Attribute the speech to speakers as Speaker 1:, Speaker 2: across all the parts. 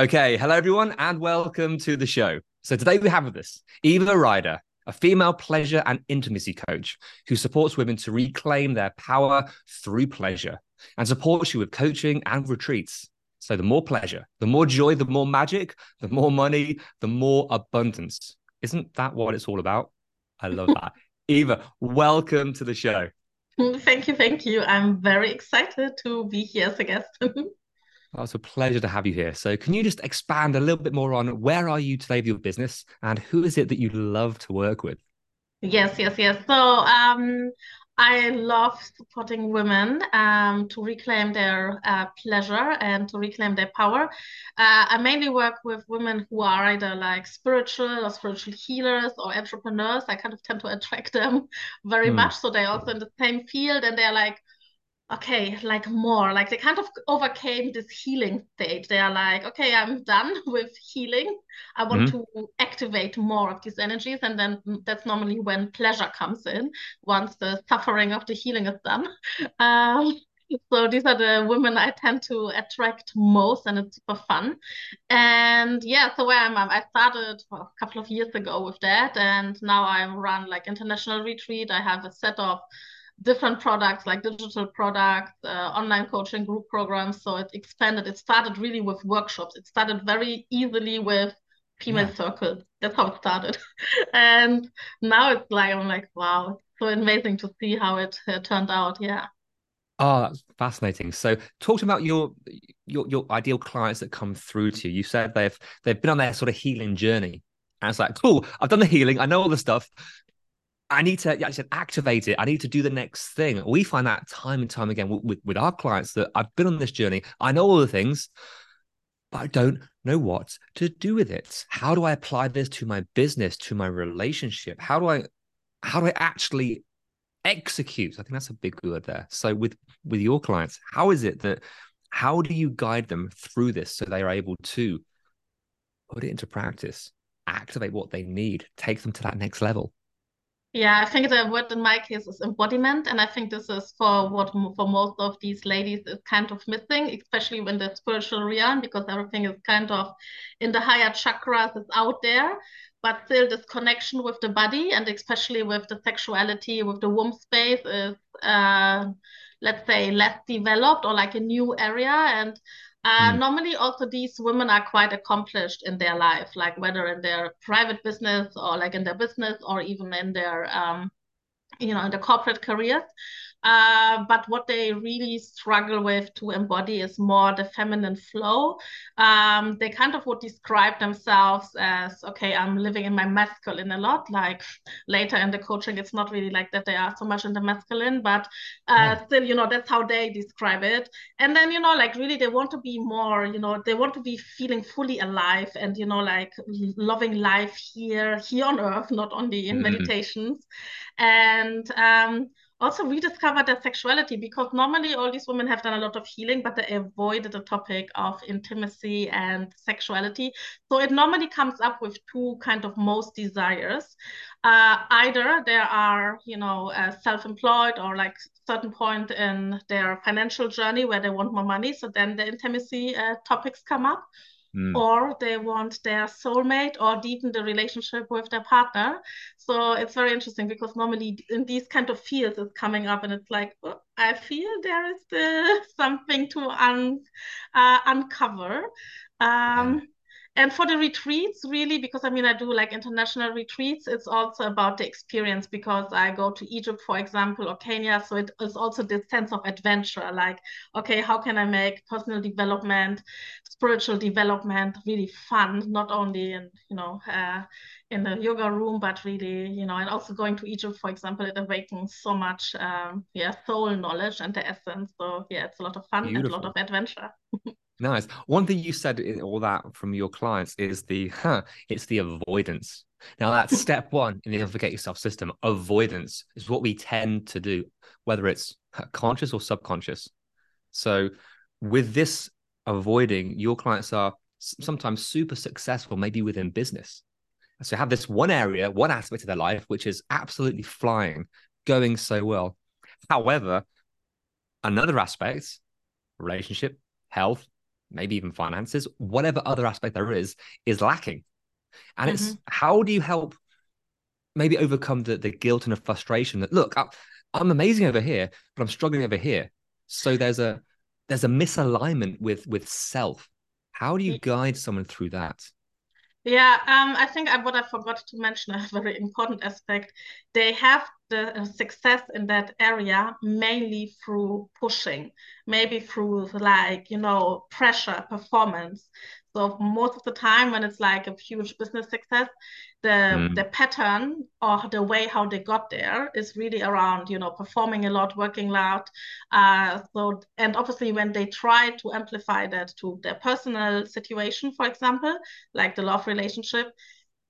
Speaker 1: Okay, hello everyone, and welcome to the show. So today we have with us Eva Reida, a female pleasure and intimacy coach who supports women to reclaim their power through pleasure and supports you with coaching and retreats. So the more pleasure, the more joy, the more magic, the more money, the more abundance. Isn't that what it's all about? I love that. Eva, welcome to the show.
Speaker 2: Thank you, thank you. I'm very excited to be here as a guest.
Speaker 1: Oh, it's a pleasure to have you here. So, can you just expand a little bit more on where are you today with your business and who is it that you love to work with?
Speaker 2: Yes, yes, yes. So, um, I love supporting women um, to reclaim their uh, pleasure and to reclaim their power. Uh, I mainly work with women who are either like spiritual or spiritual healers or entrepreneurs. I kind of tend to attract them very
Speaker 1: Hmm.
Speaker 2: much. So they're also in the same field and they're like, okay, like more, like they kind of overcame this healing stage. They are like, okay, I'm done with healing. I want to activate more of these energies. And then that's normally when pleasure comes in once the suffering of the healing is done. Um, so these are the women I tend to attract most, and it's super fun. And yeah, so where I'm, I started a couple of years ago with that, and now I run like international retreat. I have a set of different products like digital products, uh, online coaching group programs. So it expanded. It started really with workshops. It started very easily with female
Speaker 1: Yeah.
Speaker 2: circles. That's how it started. and now it's like, I'm like, wow, it's so amazing to see how it uh, turned out. Yeah.
Speaker 1: Oh, that's fascinating. So, talk about your your your ideal clients that come through to you. You said they've they've been on their sort of healing journey, and it's like, cool, I've done the healing, I know all the stuff. I need to, yeah, I said, activate it. I need to do the next thing. We find that time and time again with, with, our clients that I've been on this journey. I know all the things, but I don't know what to do with it. How do I apply this to my business, to my relationship? How do I, how do I actually execute? I think that's a big word there. So with with your clients, how is it that, how do you guide them through this so they are able to put it into practice, activate what they need, take them to that next level?
Speaker 2: Yeah, I think the word in my case is embodiment, and I think this is for what for most of these ladies is kind of missing, especially when the spiritual realm, because everything is kind of in the higher chakras, is out there, but still this connection with the body and especially with the sexuality, with the womb space is, uh, let's say, less developed or like a new area. And uh,
Speaker 1: Mm.
Speaker 2: normally also these women are quite accomplished in their life, like whether in their private business or like in their business or even in their um, you know, in the corporate careers. Uh, but what they really struggle with to embody is more the feminine flow. Um, they kind of would describe themselves as, okay, I'm living in my masculine a lot. Like later in the coaching, it's not really like that they are so much in the masculine, but uh,
Speaker 1: Yeah.
Speaker 2: still, you know, that's how they describe it. And then, you know, like really they want to be more, you know, they want to be feeling fully alive and, you know, like loving life here, here on earth, not only in
Speaker 1: Mhm.
Speaker 2: meditations and um, also rediscover their sexuality because normally all these women have done a lot of healing, but they avoided the topic of intimacy and sexuality. So it normally comes up with two kind of most desires. Uh, either they are, you know, uh, self-employed or like certain point in their financial journey where they want more money. So then the intimacy uh, topics come up mm. or they want their soulmate or deepen the relationship with their partner. So it's very interesting because normally in these kind of fields it's coming up and it's like, oh, I feel there is still something to un, uh, uncover. Um, and for the retreats really because i mean i do like international retreats it's also about the experience because i go to egypt for example or kenya so it is also this sense of adventure like okay how can i make personal development spiritual development really fun not only in you know uh, in the yoga room but really you know and also going to egypt for example it awakens so much um, yeah soul knowledge and the essence so yeah it's a lot of fun Beautiful. and a lot of adventure
Speaker 1: Nice. One thing you said in all that from your clients is the huh, it's the avoidance. Now that's step one in the Forget Yourself system. Avoidance is what we tend to do, whether it's conscious or subconscious. So with this avoiding, your clients are sometimes super successful, maybe within business. So have this one area, one aspect of their life, which is absolutely flying, going so well. However, another aspect, relationship, health, maybe even finances, whatever other aspect there is, is lacking. And mm-hmm. it's how do you help maybe overcome the, the guilt and the frustration that look, I, I'm amazing over here, but I'm struggling over here. So there's a there's a misalignment with with self. How do you guide someone through that?
Speaker 2: Yeah, um, I think I, what I forgot to mention, a very important aspect, they have the uh, success in that area mainly through pushing, maybe through like, you know, pressure, performance. So most of the time when it's like a huge business success, the mm. the pattern or the way how they got there is really around, you know, performing a lot, working a lot. Uh, so and obviously when they try to amplify that to their personal situation, for example, like the love relationship,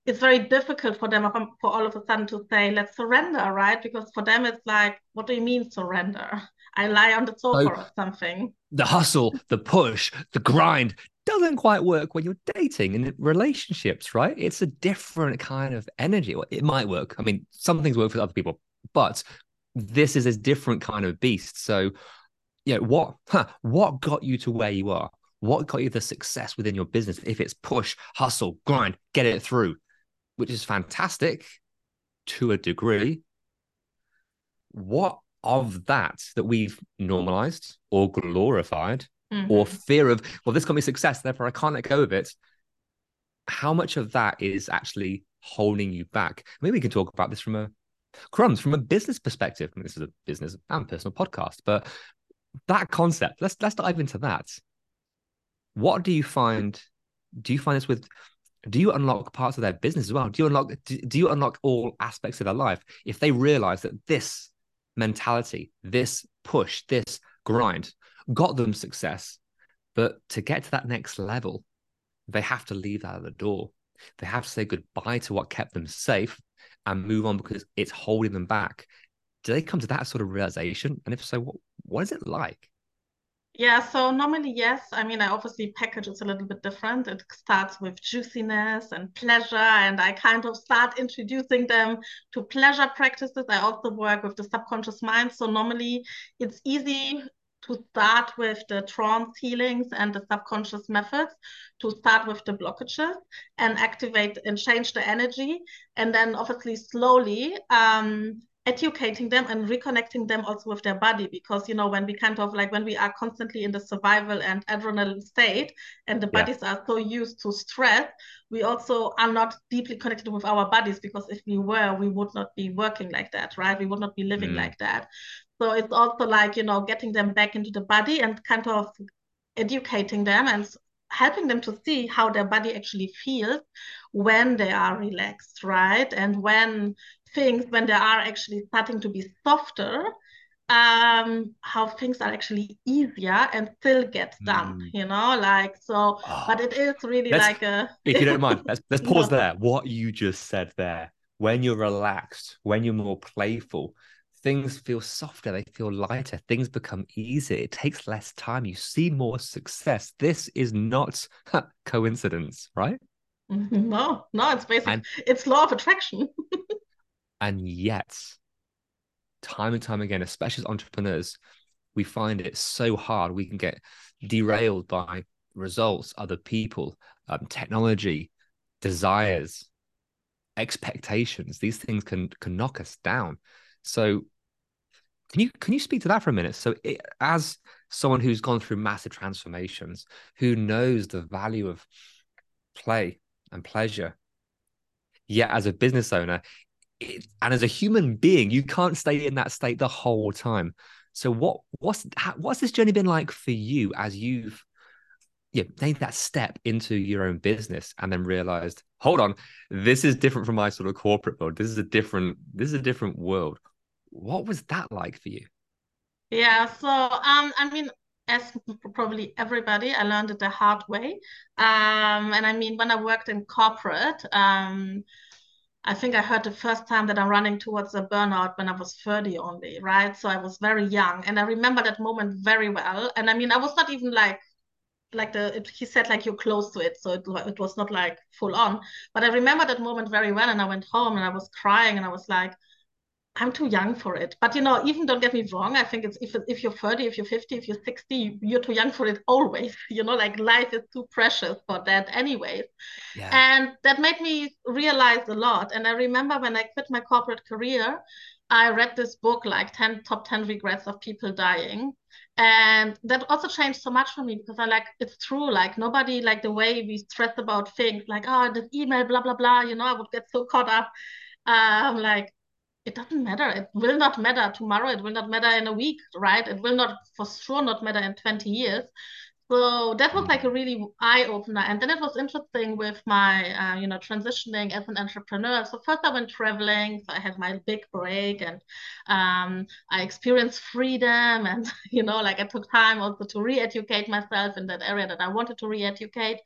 Speaker 2: it's very difficult for them for all of a sudden to say let's surrender right because for them it's like what do you mean surrender i lie on the sofa so, or something
Speaker 1: the hustle the push the grind doesn't quite work when you're dating and relationships right? It's a different kind of energy. It might work. I mean some things work for other people but this is a different kind of beast. So you know what huh, what got you to where you are? What got you the success within your business? If it's push hustle grind get it through which is fantastic to a degree. What of that that we've normalized or glorified mm-hmm. or fear of, well, this got me success, therefore I can't let go of it. How much of that is actually holding you back? Maybe we can talk about this from a crumbs from a business perspective. I mean, this is a business and personal podcast, but that concept, let's let's dive into that. What do you find? Do you find this with do you unlock parts of their business as well? Do you unlock do you unlock all aspects of their life if they realize that this mentality, this push, this grind got them success, but to get to that next level, they have to leave that at the door. They have to say goodbye to what kept them safe and move on because it's holding them back. Do they come to that sort of realization? And if so, what what is it like?
Speaker 2: Yeah, so normally, yes. I mean, I obviously package it's a little bit different. It starts with juiciness and pleasure, and I kind of start introducing them to pleasure practices. I also work with the subconscious mind. So normally it's easy to start with the trance healings and the subconscious methods to start with the blockages and activate and change the energy and then obviously slowly um, educating them and reconnecting them also with their body because you know when we kind of like when we are constantly in the survival and adrenaline state and the yeah. bodies are so used to stress we also are not deeply connected with our bodies because if we were we would not be working like that right we would not be living mm. like that so it's also like you know getting them back into the body and kind of educating them and helping them to see how their body actually feels when they are relaxed right? And when things when they are actually starting to be softer um how things are actually easier and still get done mm. you know like so oh, but it is really like a
Speaker 1: if you don't mind let's, let's pause there. What you just said there when you're relaxed when you're more playful things feel softer they feel lighter things become easier it takes less time you see more success this is not coincidence right
Speaker 2: no no it's basically and, it's law of attraction
Speaker 1: And yet, time and time again, especially as entrepreneurs, we find it so hard. We can get derailed by results, other people, um, technology, desires, expectations. These things can can knock us down. So can you can you speak to that for a minute? So it, as someone who's gone through massive transformations, who knows the value of play and pleasure, yet as a business owner, it, and as a human being, you can't stay in that state the whole time. So what what's what's this journey been like for you as you've yeah, made that step into your own business and then realized, hold on, this is different from my sort of corporate world. This is a different, this is a different world. What was that like for you?
Speaker 2: Yeah, so um, I mean, as probably everybody, I learned it the hard way. Um, and I mean, when I worked in corporate, um, I think I heard the first time that I'm running towards a burnout when I was 30 only, right? So I was very young. And I remember that moment very well. And I mean, I was not even like like the it, he said like you're close to it so it, it was not like full on but i remember that moment very well and i went home and i was crying and i was like i'm too young for it but you know even don't get me wrong i think it's if, if you're 30 if you're 50 if you're 60 you're too young for it always you know like life is too precious for that anyways yeah. and that made me realize a lot and i remember when i quit my corporate career I read this book, like 10 top 10 regrets of people dying. And that also changed so much for me because I like it's true. Like nobody like the way we stress about things, like, oh, this email, blah, blah, blah. You know, I would get so caught up. Um, like it doesn't matter. It will not matter tomorrow. It will not matter in a week, right? It will not for sure not matter in 20 years. So that was like a really eye opener. And then it was interesting with my, uh, you know, transitioning as an entrepreneur. So first I went traveling. So I had my big break and um, I experienced freedom. And, you know, like I took time also to re educate myself in that area that I wanted to re educate.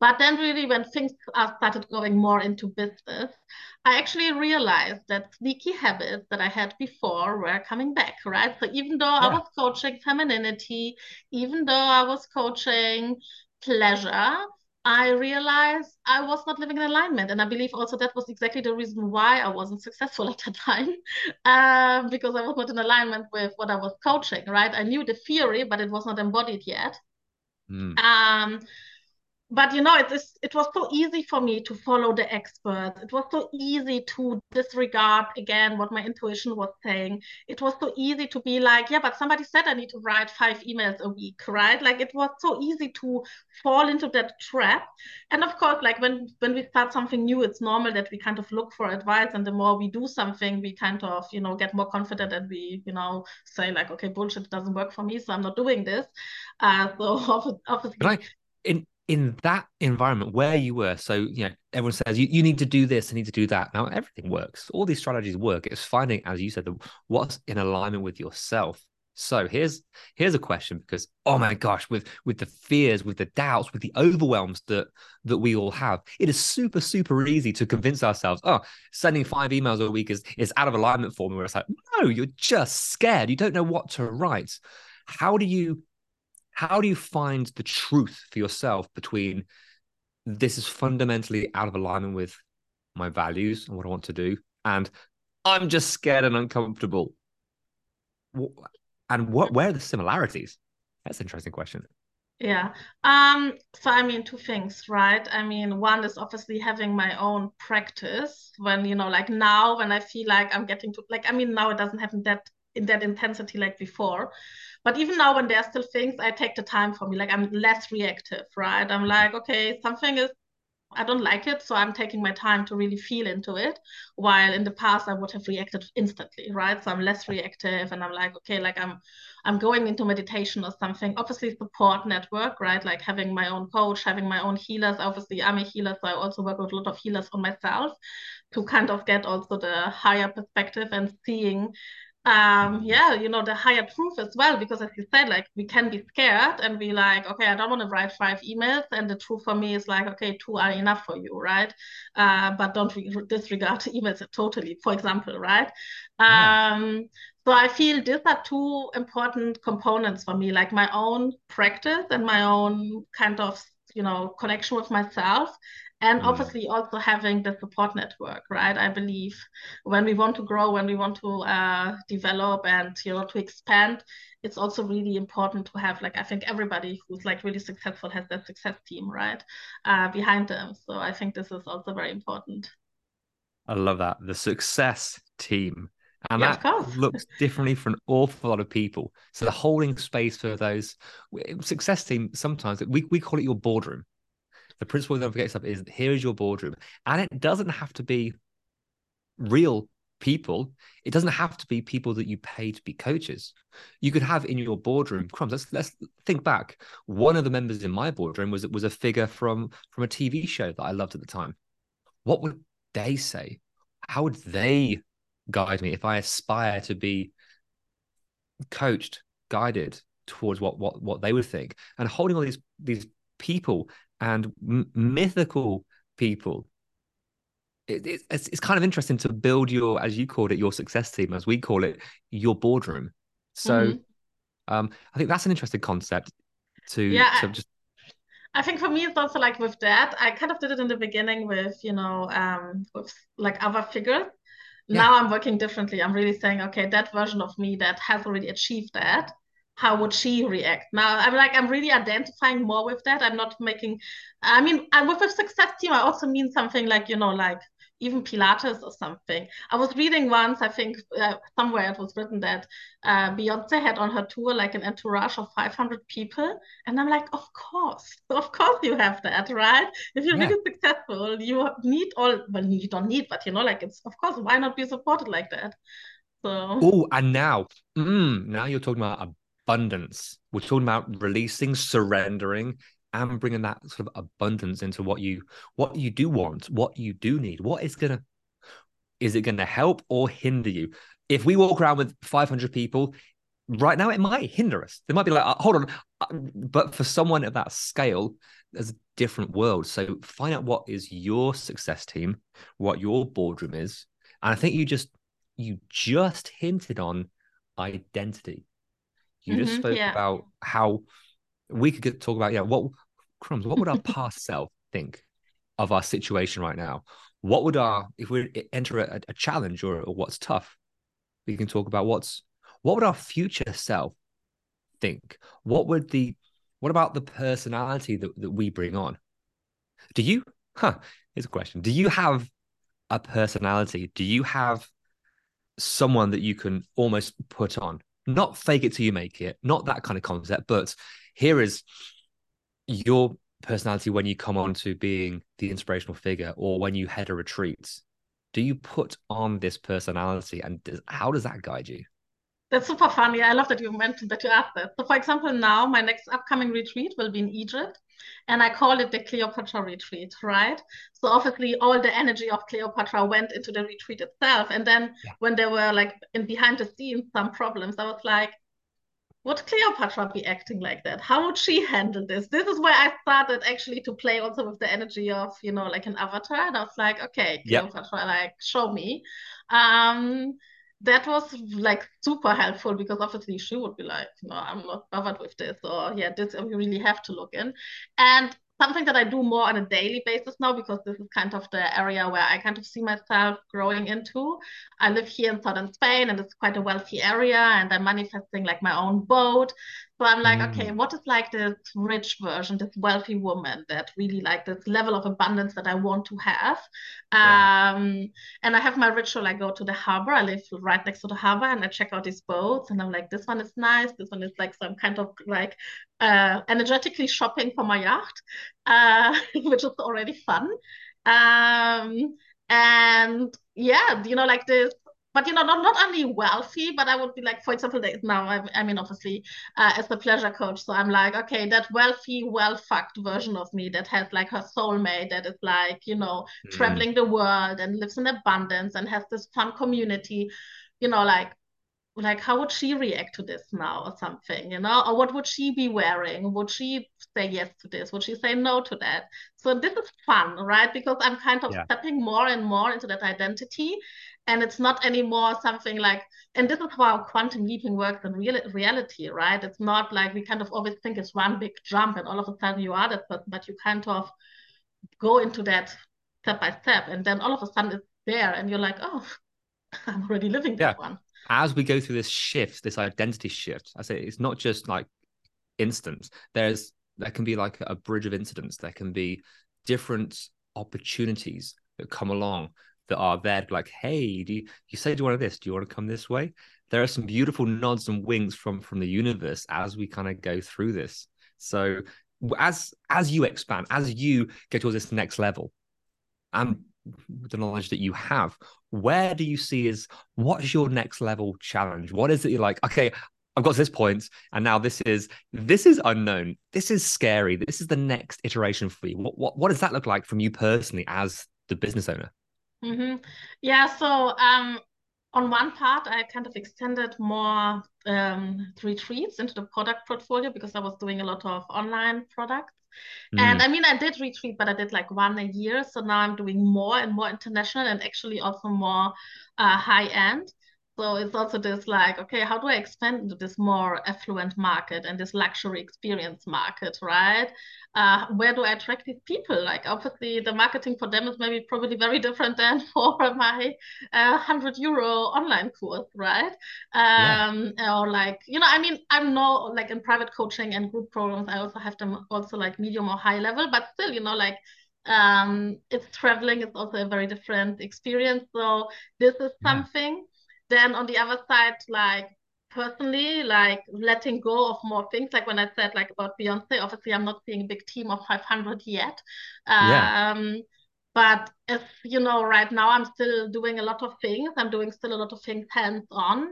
Speaker 2: But then, really, when things started going more into business, I actually realized that sneaky habits that I had before were coming back, right? So, even though yeah. I was coaching femininity, even though I was coaching pleasure, I realized I was not living in alignment. And I believe also that was exactly the reason why I wasn't successful at that time, uh, because I was not in alignment with what I was coaching, right? I knew the theory, but it was not embodied yet. Mm. Um, but you know it is it was so easy for me to follow the experts. It was so easy to disregard again what my intuition was saying. It was so easy to be like yeah but somebody said i need to write five emails a week right? Like it was so easy to fall into that trap. And of course like when when we start something new it's normal that we kind of look for advice and the more we do something we kind of you know get more confident and we you know say like okay bullshit doesn't work for me so i'm not doing this. Uh so obviously
Speaker 1: in in that environment where you were, so you know, everyone says you, you need to do this, and need to do that. Now everything works. All these strategies work. It's finding, as you said, the, what's in alignment with yourself. So here's here's a question because oh my gosh, with with the fears, with the doubts, with the overwhelms that that we all have, it is super super easy to convince ourselves, oh, sending five emails a week is is out of alignment for me. Where it's like, no, you're just scared. You don't know what to write. How do you how do you find the truth for yourself between this is fundamentally out of alignment with my values and what I want to do, and I'm just scared and uncomfortable? And what where are the similarities? That's an interesting question.
Speaker 2: Yeah. Um, so I mean two things, right? I mean, one is obviously having my own practice when, you know, like now when I feel like I'm getting to like I mean now it doesn't happen that in that intensity like before. But even now, when there are still things, I take the time for me. Like I'm less reactive, right? I'm like, okay, something is, I don't like it, so I'm taking my time to really feel into it. While in the past, I would have reacted instantly, right? So I'm less reactive, and I'm like, okay, like I'm, I'm going into meditation or something. Obviously, support network, right? Like having my own coach, having my own healers. Obviously, I'm a healer, so I also work with a lot of healers on myself to kind of get also the higher perspective and seeing um yeah you know the higher truth as well because as you said like we can be scared and be like okay i don't want to write five emails and the truth for me is like okay two are enough for you right uh but don't re- disregard emails totally for example right yeah. um so i feel these are two important components for me like my own practice and my own kind of you know connection with myself and mm. obviously also having the support network right? I believe when we want to grow when we want to uh, develop and you know to expand it's also really important to have like i think everybody who's like really successful has that success team right uh, behind them. So i think this is also very important.
Speaker 1: I love that. The success team. And yeah, that looks differently for an awful lot of people. So the holding space for those success team sometimes we, we call it your boardroom the principle of don't forget stuff is here is your boardroom and it doesn't have to be real people. It doesn't have to be people that you pay to be coaches. You could have in your boardroom crumbs. Let's let's think back. One of the members in my boardroom was was a figure from from a TV show that I loved at the time. What would they say? How would they guide me if I aspire to be coached, guided towards what what what they would think? And holding all these these people and m- mythical people it, it's, it's kind of interesting to build your, as you called it, your success team, as we call it, your boardroom. So, mm-hmm. um, I think that's an interesting concept to, yeah, to just.
Speaker 2: I think for me, it's also like with that. I kind of did it in the beginning with, you know, um, with like other figures. Yeah. Now I'm working differently. I'm really saying, okay, that version of me that has already achieved that, how would she react now i'm like i'm really identifying more with that i'm not making i mean I, with a success team i also mean something like you know like even Pilates or something. I was reading once, I think uh, somewhere it was written that uh, Beyonce had on her tour like an entourage of 500 people. And I'm like, of course, of course you have that, right? If you're yeah. really successful, you need all, well, you don't need, but you know, like it's, of course, why not be supported like that? So.
Speaker 1: Oh, and now, mm, now you're talking about abundance. We're talking about releasing, surrendering, and bringing that sort of abundance into what you what you do want, what you do need. What is gonna is it gonna help or hinder you? If we walk around with 500 people right now, it might hinder us. They might be like, uh, hold on, uh, but for someone at that scale, there's a different world. So find out what is your success team, what your boardroom is, and I think you just you just hinted on identity. You mm-hmm, just spoke yeah. about how we could talk about yeah what crumbs what would our past self think of our situation right now? What would our if we enter a, a challenge or, or, what's tough we can talk about what's what would our future self think? What would the what about the personality that, that we bring on? Do you huh here's a question. Do you have a personality? Do you have someone that you can almost put on not fake it till you make it not that kind of concept but here is your personality when you come on to being the inspirational figure or when you head a retreat. Do you put on this personality and does, how does that guide you
Speaker 2: that's super funny i love that you mentioned that you asked that so for example now my next upcoming retreat will be in egypt and i call it the cleopatra retreat right so obviously all the energy of cleopatra went into the retreat itself and then yeah. when there were like in behind the scenes some problems i was like would Cleopatra be acting like that? How would she handle this? This is where I started actually to play also with the energy of, you know, like an avatar. And I was like, okay, Cleopatra, yep. like show me. Um, that was like super helpful because obviously she would be like, no, I'm not bothered with this, or yeah, this we really have to look in. And something that I do more on a daily basis now because this is kind of the area where I kind of see myself growing into. I live here in southern Spain and it's quite a wealthy area and I'm manifesting like my own boat. So I'm like, mm. okay, what is like this rich version, this wealthy woman that really like this level of abundance that I want to have? Yeah. Um, and I have my ritual. I go to the harbor. I live right next to the harbor, and I check out these boats. And I'm like, this one is nice. This one is like some kind of like uh, energetically shopping for my yacht, uh, which is already fun. Um, and yeah, you know, like this but you know, not, not only wealthy, but I would be like, for example, now I, I mean, obviously, uh, as a pleasure coach, so I'm like, okay, that wealthy, well fucked version of me that has like her soulmate that is like, you know, mm. traveling the world and lives in abundance and has this fun community, you know, like like how would she react to this now or something you know? Or what would she be wearing? Would she say yes to this? Would she say no to that? So this is fun right? Because i'm kind of yeah. stepping more and more into that identity and it's not anymore something like and this is how quantum leaping works in real, reality right it's not like we kind of always think it's one big jump and all of a sudden you are that person but you kind of go into that step by step. And then all of a sudden it's there and you're like, oh, I'm already living
Speaker 1: Yeah.
Speaker 2: that one.
Speaker 1: as we go through this shift, this identity shift, I say it's not just like instant. There's there can be like a bridge of incidents. There can be different opportunities that come along that are there. Like, hey, do you, you say do you want this? Do you want to come this way? There are some beautiful nods and winks from from the universe as we kind of go through this. So as as you expand, as you get towards this next level, and the knowledge that you have, where do you see is what's your next level challenge? What is it you're like, okay, I've got this point, and now this is this is unknown. This is scary. This is the next iteration for you. What what, what does that look like from you personally as the business owner?
Speaker 2: Hmm Yeah, so um, on one part, I kind of extended more um, retreats into the product portfolio because I was doing a lot of online products. And
Speaker 1: Mm,
Speaker 2: I mean, I did retreat, but I did like one a year. So now I'm doing more and more international and actually also more uh, high end. So it's also this like, okay, how do I expand into this more affluent market and this luxury experience market, right? Uh, where do I attract these people? Like, obviously, the marketing for them is maybe probably very different than for my uh, 100 euro online course, right?
Speaker 1: Yeah.
Speaker 2: Um, or like, you know, I mean, I'm no like in private coaching and group programs, I also have them also like medium or high level, but still, you know, like um it's traveling It's also a very different experience. So this is
Speaker 1: Yeah.
Speaker 2: something. Then on the other side, like personally, like letting go of more things. Like when I said like about Beyonce, obviously I'm not seeing a big team of 500 yet.
Speaker 1: Yeah.
Speaker 2: Um, but as you know, right now I'm still doing a lot of things. I'm doing still a lot of things hands-on.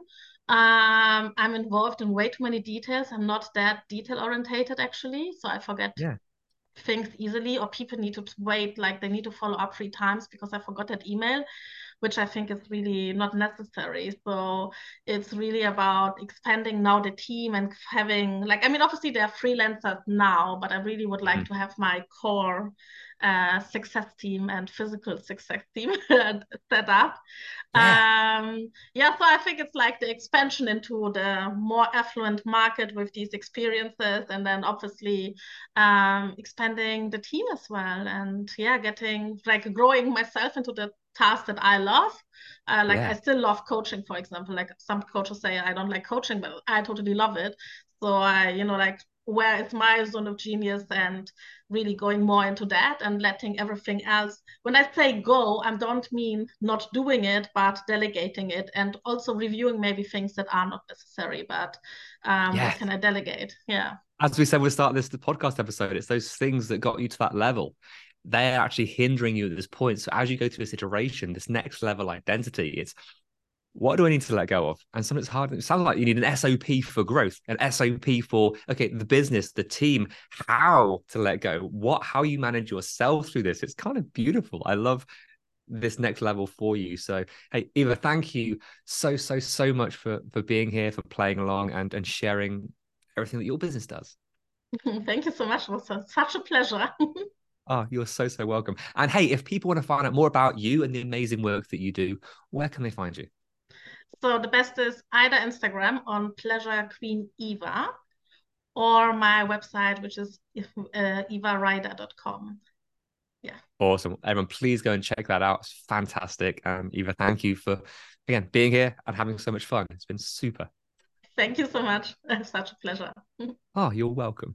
Speaker 2: Um, I'm involved in way too many details. I'm not that detail orientated actually, so I forget
Speaker 1: Yeah.
Speaker 2: things easily, or people need to wait, like they need to follow up three times because I forgot that email, which I think is really not necessary. So it's really about expanding now the team and having, like, I mean, obviously there are freelancers now, but I really would like
Speaker 1: Mhm.
Speaker 2: to have my core uh, success team and physical success team set up.
Speaker 1: Yeah.
Speaker 2: Um, yeah, so I think it's like the expansion into the more affluent market with these experiences, and then obviously um, expanding the team as well, and yeah, getting like growing myself into the task that I love. Uh, like
Speaker 1: Yeah.
Speaker 2: I still love coaching, for example. Like some coaches say I don't like coaching, but I totally love it. So I, you know, like where is my zone of genius and really going more into that and letting everything else. When I say go, I don't mean not doing it, but delegating it and also reviewing maybe things that are not necessary, but um, what can I delegate? Yeah.
Speaker 1: As we said, we'll start this the podcast episode. It's those things that got you to that level. They're actually hindering you at this point. So as you go through this iteration, this next level identity, it's what do I need to let go of? And sometimes it's hard. It sounds like you need an SOP for growth, an SOP for okay, the business, the team, how to let go, what how you manage yourself through this. It's kind of beautiful. I love this next level for you. So hey, Eva, thank you so, so, so much for for being here, for playing along and and sharing everything that your business does.
Speaker 2: Thank you so much. Was such a pleasure.
Speaker 1: Oh, you're so, so welcome. And hey, if people want to find out more about you and the amazing work that you do, where can they find you?
Speaker 2: So the best is either Instagram on Pleasure Queen Eva or my website, which is uh, evareida.com. Yeah.
Speaker 1: Awesome. Everyone, please go and check that out. It's fantastic. Um, Eva, thank you for, again, being here and having so much fun. It's been super.
Speaker 2: Thank you so much. It's such a pleasure.
Speaker 1: Oh, you're welcome.